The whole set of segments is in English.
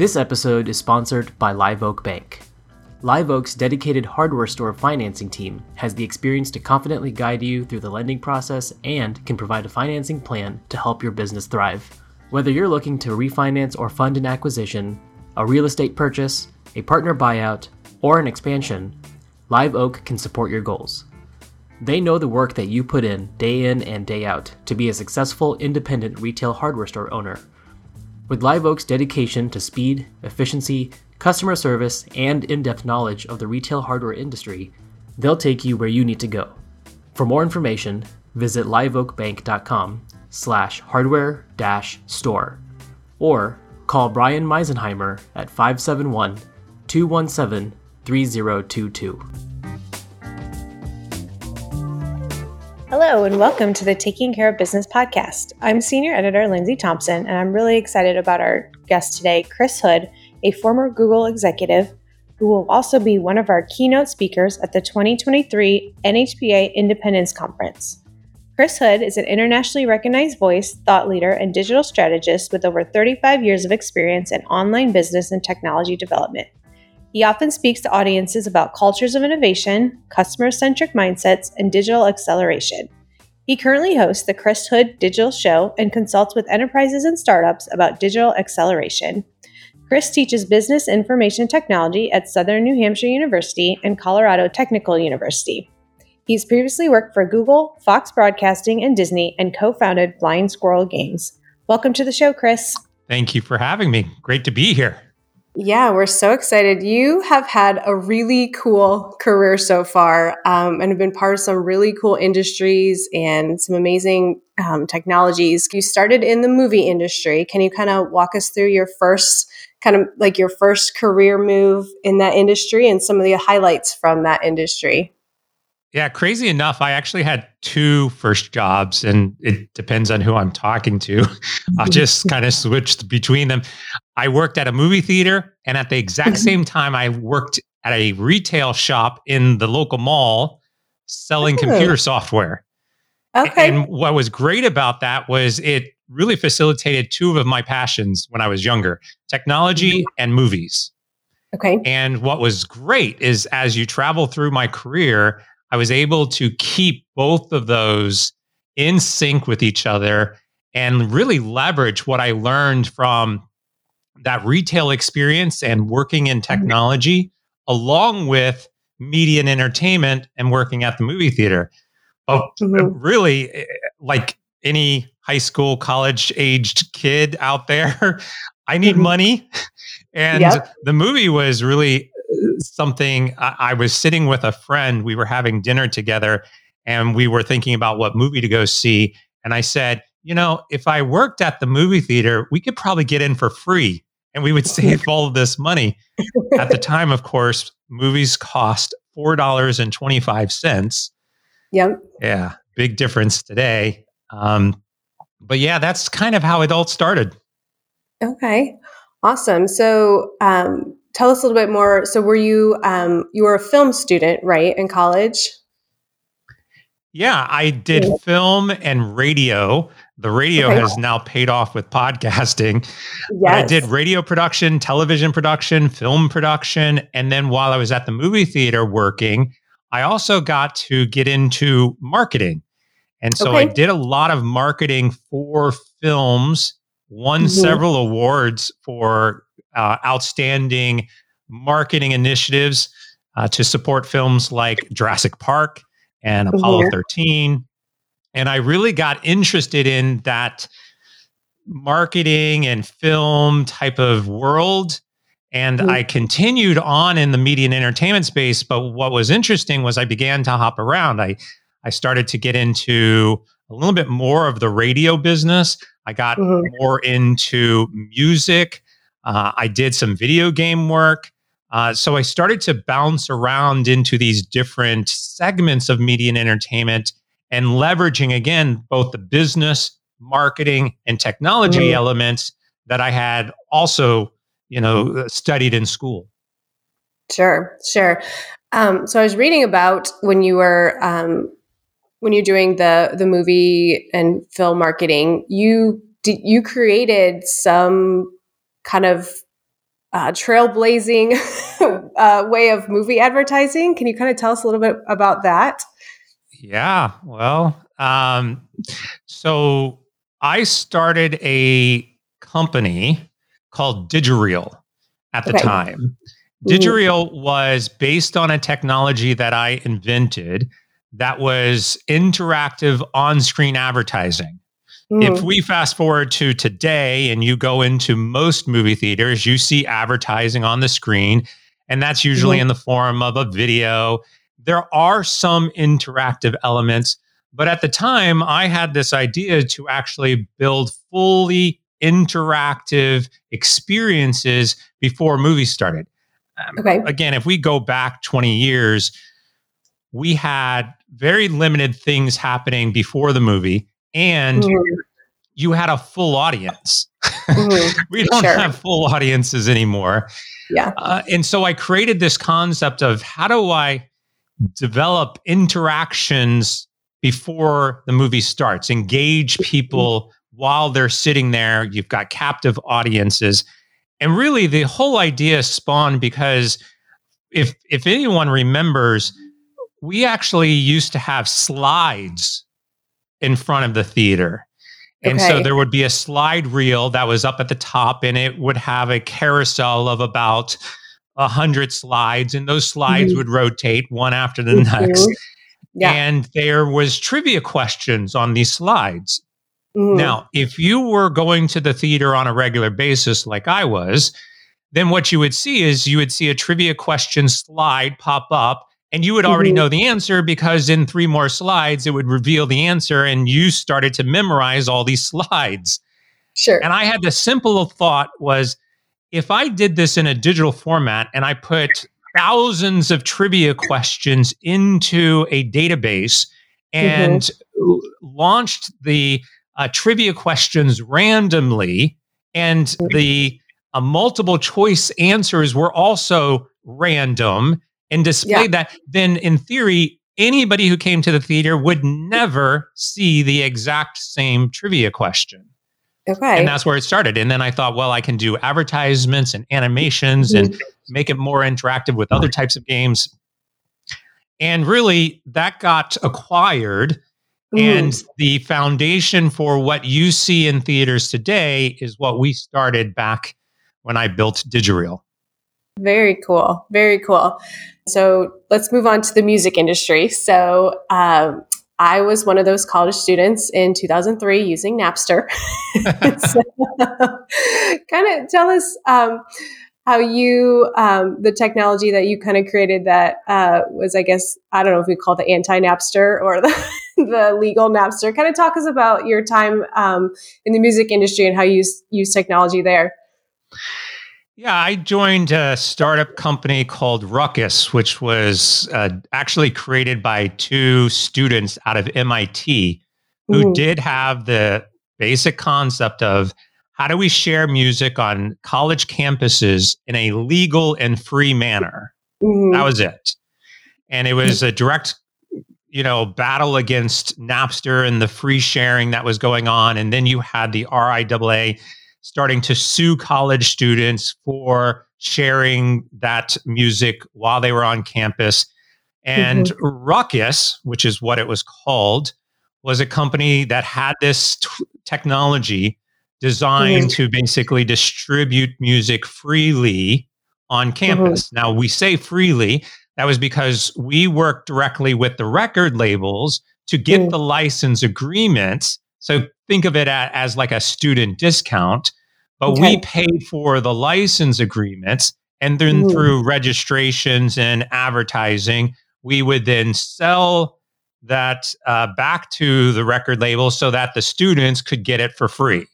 This episode is sponsored by Live Oak Bank. Live Oak's dedicated hardware store financing team has the experience to confidently guide you through the lending process and can provide a financing plan to help your business thrive. Whether you're looking to refinance or fund an acquisition, a real estate purchase, a partner buyout, or an expansion, Live Oak can support your goals. They know the work that you put in day in and day out to be a successful independent retail hardware store owner. With Live Oak's dedication to speed, efficiency, customer service, and in-depth knowledge of the retail hardware industry, they'll take you where you need to go. For more information, visit liveoakbank.com slash hardware dash store or call Brian Meisenheimer at 571 217 3022. Hello, and welcome to the Taking Care of Business podcast. I'm Senior Editor Lindsay Thompson, and I'm really excited about our guest today, Chris Hood, a former Google executive who will also be one of our keynote speakers at the 2023 NHPA Independence Conference. Chris Hood is an internationally recognized voice, thought leader, and digital strategist with over 35 years of experience in online business and technology development. He often speaks to audiences about cultures of innovation, customer centric mindsets, and digital acceleration. He currently hosts the Chris Hood Digital Show and consults with enterprises and startups about digital acceleration. Chris teaches business information technology at Southern New Hampshire University and Colorado Technical University. He's previously worked for Google, Fox Broadcasting, and Disney and co founded Blind Squirrel Games. Welcome to the show, Chris. Thank you for having me. Great to be here. Yeah, we're so excited. You have had a really cool career so far um, and have been part of some really cool industries and some amazing um, technologies. You started in the movie industry. Can you kind of walk us through your first kind of like your first career move in that industry and some of the highlights from that industry. Yeah, crazy enough, I actually had two first jobs, and it depends on who I'm talking to. I'll just kind of switched between them. I worked at a movie theater, and at the exact same time, I worked at a retail shop in the local mall selling oh. computer software. Okay. And what was great about that was it really facilitated two of my passions when I was younger technology mm-hmm. and movies. Okay. And what was great is as you travel through my career, I was able to keep both of those in sync with each other and really leverage what I learned from that retail experience and working in mm-hmm. technology, mm-hmm. along with media and entertainment and working at the movie theater. But mm-hmm. really, eh, like any high school, college aged kid out there. I need mm-hmm. money. And yep. the movie was really something I, I was sitting with a friend. We were having dinner together and we were thinking about what movie to go see. And I said, you know, if I worked at the movie theater, we could probably get in for free and we would save all of this money. at the time, of course, movies cost $4.25. Yep. Yeah. Big difference today. Um, but yeah, that's kind of how it all started. Okay, awesome. So, um, tell us a little bit more. So, were you um, you were a film student, right, in college? Yeah, I did film and radio. The radio okay. has now paid off with podcasting. Yes. I did radio production, television production, film production. And then while I was at the movie theater working, I also got to get into marketing. And so okay. I did a lot of marketing for films, won mm-hmm. several awards for uh, outstanding marketing initiatives uh, to support films like Jurassic Park and Apollo mm-hmm. 13. And I really got interested in that marketing and film type of world. And mm-hmm. I continued on in the media and entertainment space. But what was interesting was I began to hop around. I I started to get into a little bit more of the radio business. I got mm-hmm. more into music. Uh, I did some video game work. Uh, so I started to bounce around into these different segments of media and entertainment and leveraging again both the business, marketing, and technology mm-hmm. elements that I had also, you know, studied in school. Sure, sure. Um, so I was reading about when you were um, when you're doing the the movie and film marketing, you you created some kind of uh, trailblazing uh, way of movie advertising. Can you kind of tell us a little bit about that? Yeah, well, um, so I started a company called Digireel at the okay. time. Digireel was based on a technology that I invented that was interactive on screen advertising. Mm. If we fast forward to today and you go into most movie theaters, you see advertising on the screen, and that's usually mm. in the form of a video. There are some interactive elements, but at the time, I had this idea to actually build fully interactive experiences before movies started. Um, okay. Again, if we go back 20 years, we had very limited things happening before the movie and mm. you had a full audience. Mm. we don't sure. have full audiences anymore. Yeah. Uh, and so I created this concept of how do I develop interactions before the movie starts, engage people mm-hmm. while they're sitting there. You've got captive audiences. And really the whole idea spawned because if if anyone remembers, we actually used to have slides in front of the theater. And okay. so there would be a slide reel that was up at the top, and it would have a carousel of about a hundred slides, and those slides mm-hmm. would rotate one after the mm-hmm. next. Yeah. And there was trivia questions on these slides. Mm-hmm. Now, if you were going to the theater on a regular basis, like I was, then what you would see is you would see a trivia question slide pop up and you would already mm-hmm. know the answer because in three more slides, it would reveal the answer and you started to memorize all these slides. Sure. And I had the simple thought was if I did this in a digital format and I put thousands of trivia questions into a database and mm-hmm. launched the uh, trivia questions randomly and mm-hmm. the uh, multiple choice answers were also random and displayed yeah. that, then in theory, anybody who came to the theater would never see the exact same trivia question. Okay. And that's where it started. And then I thought, well, I can do advertisements and animations mm-hmm. and make it more interactive with other types of games. And really, that got acquired. Mm. And the foundation for what you see in theaters today is what we started back when I built Digireel. Very cool. Very cool. So let's move on to the music industry. So um, I was one of those college students in 2003 using Napster. so, kind of tell us um, how you, um, the technology that you kind of created that uh, was, I guess, I don't know if we call it the anti Napster or the, the legal Napster. Kind of talk us about your time um, in the music industry and how you use, use technology there. Yeah, I joined a startup company called Ruckus, which was uh, actually created by two students out of MIT who mm-hmm. did have the basic concept of how do we share music on college campuses in a legal and free manner. Mm-hmm. That was it. And it was a direct you know battle against Napster and the free sharing that was going on and then you had the RIAA starting to sue college students for sharing that music while they were on campus. And mm-hmm. Ruckus, which is what it was called, was a company that had this t- technology designed mm-hmm. to basically distribute music freely on campus. Mm-hmm. Now, we say freely, that was because we worked directly with the record labels to get mm. the license agreements so think of it as like a student discount, but okay. we paid for the license agreements. And then through registrations and advertising, we would then sell that uh, back to the record label so that the students could get it for free.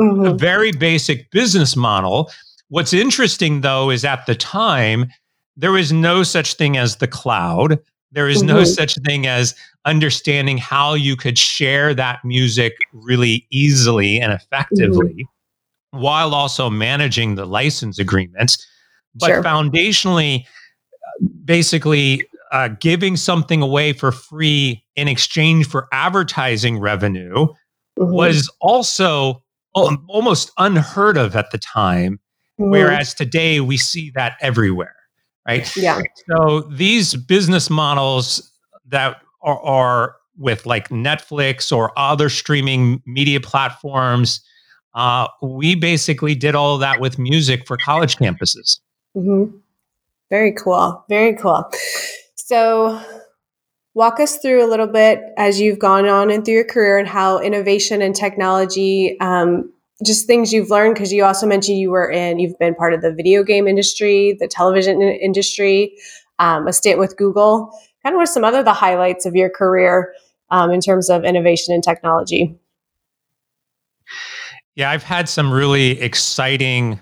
Mm-hmm. A very basic business model. What's interesting though is at the time, there was no such thing as the cloud. There is mm-hmm. no such thing as understanding how you could share that music really easily and effectively mm-hmm. while also managing the license agreements. But sure. foundationally, basically, uh, giving something away for free in exchange for advertising revenue mm-hmm. was also almost unheard of at the time. Mm-hmm. Whereas today we see that everywhere, right? Yeah. So these business models that are, are with like Netflix or other streaming media platforms, uh, we basically did all of that with music for college campuses. Mm-hmm. Very cool. Very cool. So, walk us through a little bit as you've gone on and through your career and how innovation and technology um, just things you've learned because you also mentioned you were in you've been part of the video game industry the television industry um, a stint with google. Kind of what some other the highlights of your career um, in terms of innovation and technology? Yeah i've had some really exciting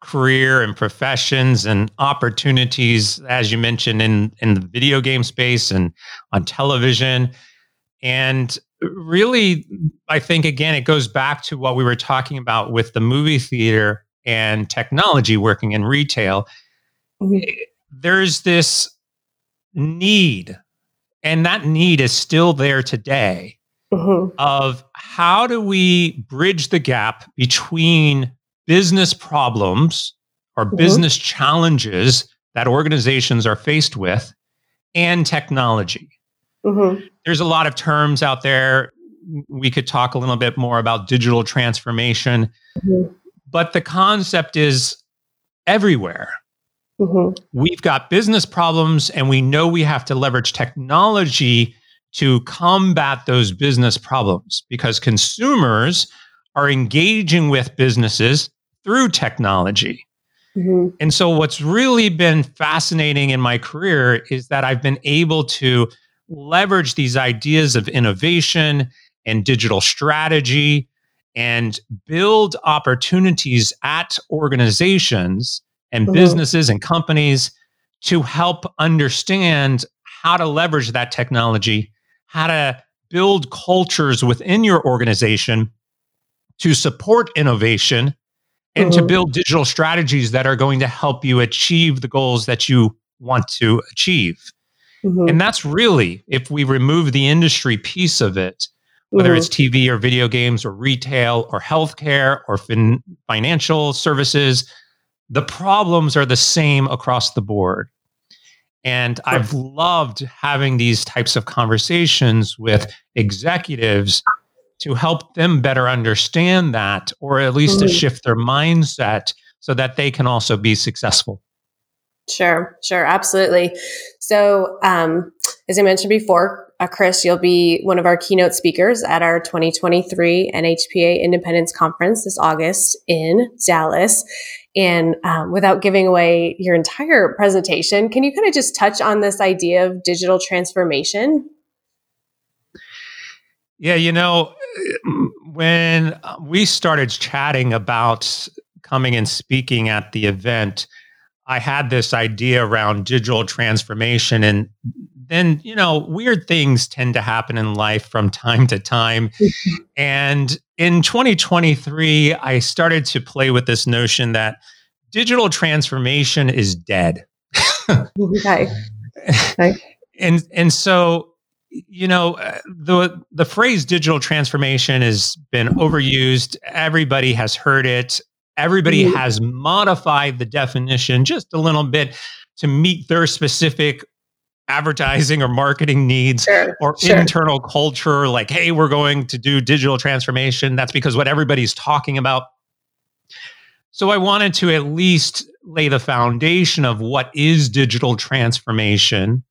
career and professions and opportunities as you mentioned in in the video game space and on television. And really, I think, again, it goes back to what we were talking about with the movie theater and technology working in retail. Mm-hmm. Eh, there's this need, and that need is still there today. Mm-hmm. Of how do we bridge the gap between business problems or mm-hmm. business challenges that organizations are faced with and technology? Mm-hmm. There's a lot of terms out there. We could talk a little bit more about digital transformation, mm-hmm. but the concept is everywhere. Mm-hmm. We've got business problems, and we know we have to leverage technology to combat those business problems because consumers are engaging with businesses through technology. Mm-hmm. And so, what's really been fascinating in my career is that I've been able to leverage these ideas of innovation and digital strategy and build opportunities at organizations and mm-hmm. businesses and companies to help understand how to leverage that technology, how to build cultures within your organization to support innovation and mm-hmm. to build digital strategies that are going to help you achieve the goals that you want to achieve. Mm-hmm. And that's really, if we remove the industry piece of it, whether mm-hmm. it's TV or video games or retail or healthcare or fin- financial services, the problems are the same across the board. And I've loved having these types of conversations with executives to help them better understand that, or at least mm-hmm. to shift their mindset so that they can also be successful. Sure, sure, absolutely. So, um, as I mentioned before, uh, Chris, you'll be one of our keynote speakers at our 2023 NHPA Independence Conference this August in Dallas. And um, without giving away your entire presentation, can you kind of just touch on this idea of digital transformation? Yeah, you know, when we started chatting about coming and speaking at the event, I had this idea around digital transformation. And then, you know, weird things tend to happen in life from time to time. and in 2023, I started to play with this notion that digital transformation is dead. okay. okay. And and so you know uh, the the phrase digital transformation has been overused everybody has heard it Everybody mm-hmm. has modified the definition just a little bit to meet their specific advertising or marketing needs sure, or sure. internal culture like hey we're going to do digital transformation that's because what everybody's talking about so i wanted to at least lay the foundation of what is digital transformation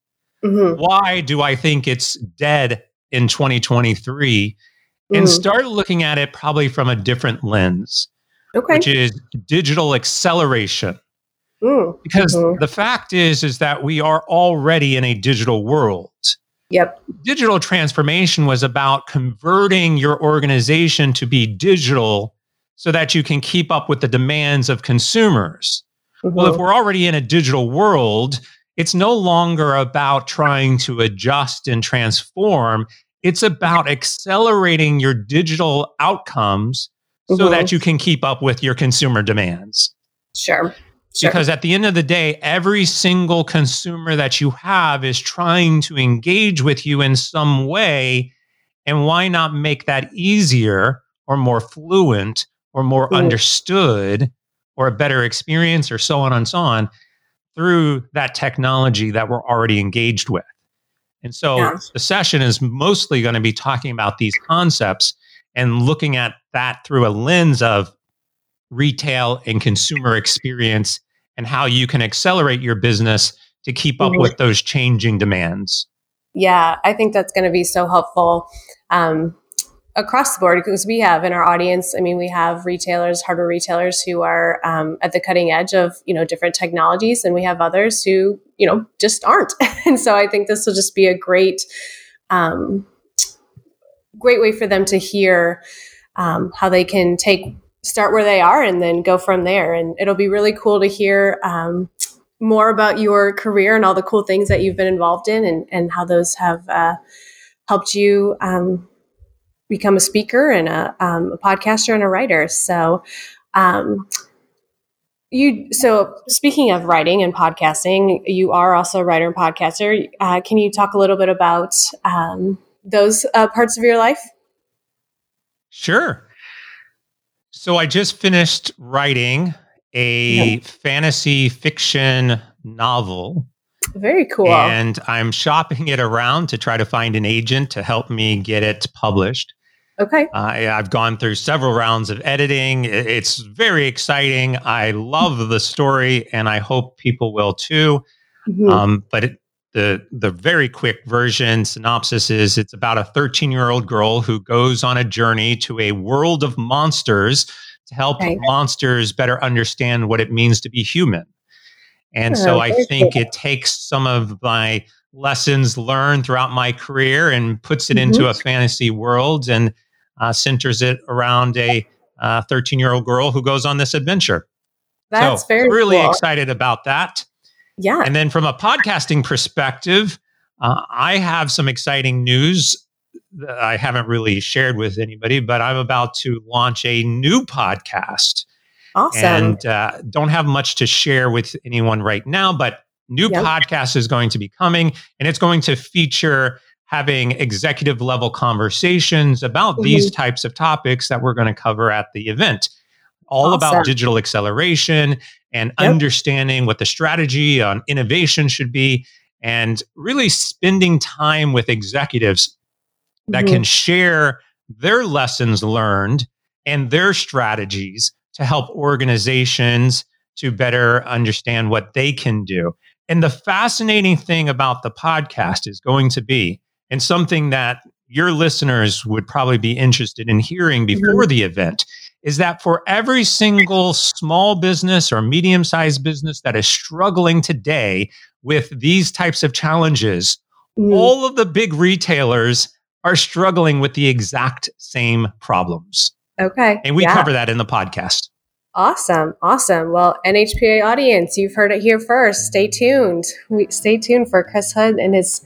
mm-hmm. why do i think it's dead in 2023 mm-hmm. and start looking at it probably from a different lens okay. which is digital acceleration. Because mm-hmm. the fact is, is that we are already in a digital world. Yep. Digital transformation was about converting your organization to be digital so that you can keep up with the demands of consumers. Mm-hmm. Well, if we're already in a digital world, it's no longer about trying to adjust and transform. It's about accelerating your digital outcomes mm-hmm. so that mm-hmm. you can keep up with your consumer demands. Sure. Sure. Because at the end of the day, every single consumer that you have is trying to engage with you in some way. And why not make that easier or more fluent or more mm. understood or a better experience or so on and so on through that technology that we're already engaged with. And so yeah. the session is mostly going to be talking about these concepts and looking at that through a lens of retail and consumer experience and how you can accelerate your business to keep up with those changing demands. Yeah, I think that's going to be so helpful um, across the board because we have in our audience. I mean, we have retailers, hardware retailers who are um, at the cutting edge of you know different technologies, and we have others who you know just aren't. and so I think this will just be a great, um, great way for them to hear um, how they can take start where they are and then go from there. And it'll be really cool to hear um, more about your career and all the cool things that you've been involved in and, and how those have uh, helped you um, become a speaker and a, um, a, podcaster and a writer. So, um, you so speaking of writing and podcasting, you are also a writer and podcaster. Uh, can you talk a little bit about um, those uh, parts of your life? Sure. So I just finished writing a fantasy fiction novel. Very cool. And I'm shopping it around to try to find an agent to help me get it published. Okay. I've gone through several rounds of editing. It's very exciting. I love the story, and I hope people will too. Mm-hmm. Um, but it, the the very quick version synopsis is it's about a 13 year old girl who goes on a journey to a world of monsters to help right. monsters better understand what it means to be human and oh, so i think it takes some of my lessons learned throughout my career and puts it mm-hmm. into a fantasy world and uh, centers it around a 13 uh, year old girl who goes on this adventure that's so very really cool. excited about that yeah. And then from a podcasting perspective, uh, I have some exciting news that I haven't really shared with anybody, but I'm about to launch a new podcast. Awesome. And uh, don't have much to share with anyone right now, but new yep. podcast is going to be coming and it's going to feature having executive level conversations about mm-hmm. these types of topics that we're going to cover at the event all awesome. about digital acceleration and yep. understanding what the strategy on innovation should be and really spending time with executives that mm-hmm. can share their lessons learned and their strategies to help organizations to better understand what they can do. And the fascinating thing about the podcast is going to be, and something that your listeners would probably be interested in hearing before mm-hmm. the event, is that for every single small business or medium sized business that is struggling today with these types of challenges, mm. all of the big retailers are struggling with the exact same problems. Okay. And we yeah. cover that in the podcast. Awesome. Awesome. Well, NHPA audience, you've heard it here first. Stay tuned. We, stay tuned for Chris Hood and his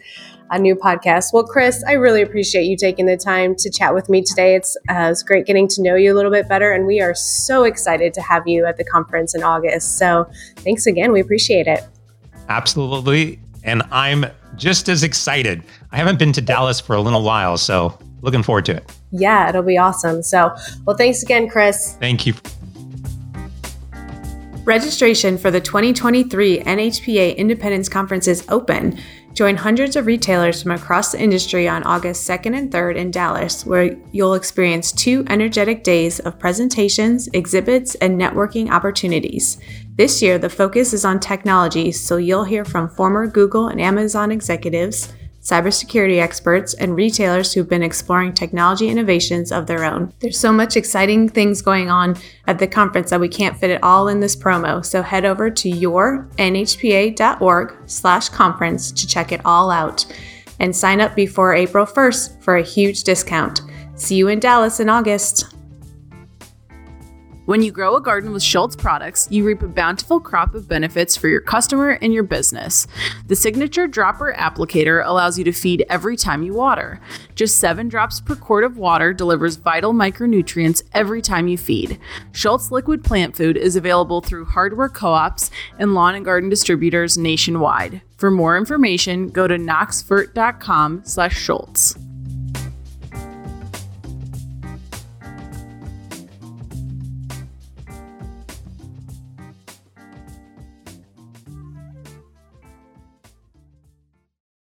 a new podcast. Well, Chris, I really appreciate you taking the time to chat with me today. It's, uh, it's great getting to know you a little bit better, and we are so excited to have you at the conference in August. So thanks again. We appreciate it. Absolutely. And I'm just as excited. I haven't been to Dallas for a little while, so looking forward to it. Yeah, it'll be awesome. So, well, thanks again, Chris. Thank you. Registration for the 2023 NHPA Independence Conference is open. Join hundreds of retailers from across the industry on August 2nd and 3rd in Dallas, where you'll experience two energetic days of presentations, exhibits, and networking opportunities. This year, the focus is on technology, so you'll hear from former Google and Amazon executives cybersecurity experts, and retailers who've been exploring technology innovations of their own. There's so much exciting things going on at the conference that we can't fit it all in this promo, so head over to yournhpa.org slash conference to check it all out and sign up before April 1st for a huge discount. See you in Dallas in August. When you grow a garden with Schultz products, you reap a bountiful crop of benefits for your customer and your business. The signature dropper applicator allows you to feed every time you water. Just seven drops per quart of water delivers vital micronutrients every time you feed. Schultz liquid plant food is available through hardware co-ops and lawn and garden distributors nationwide. For more information, go to knoxfert.com slash Schultz.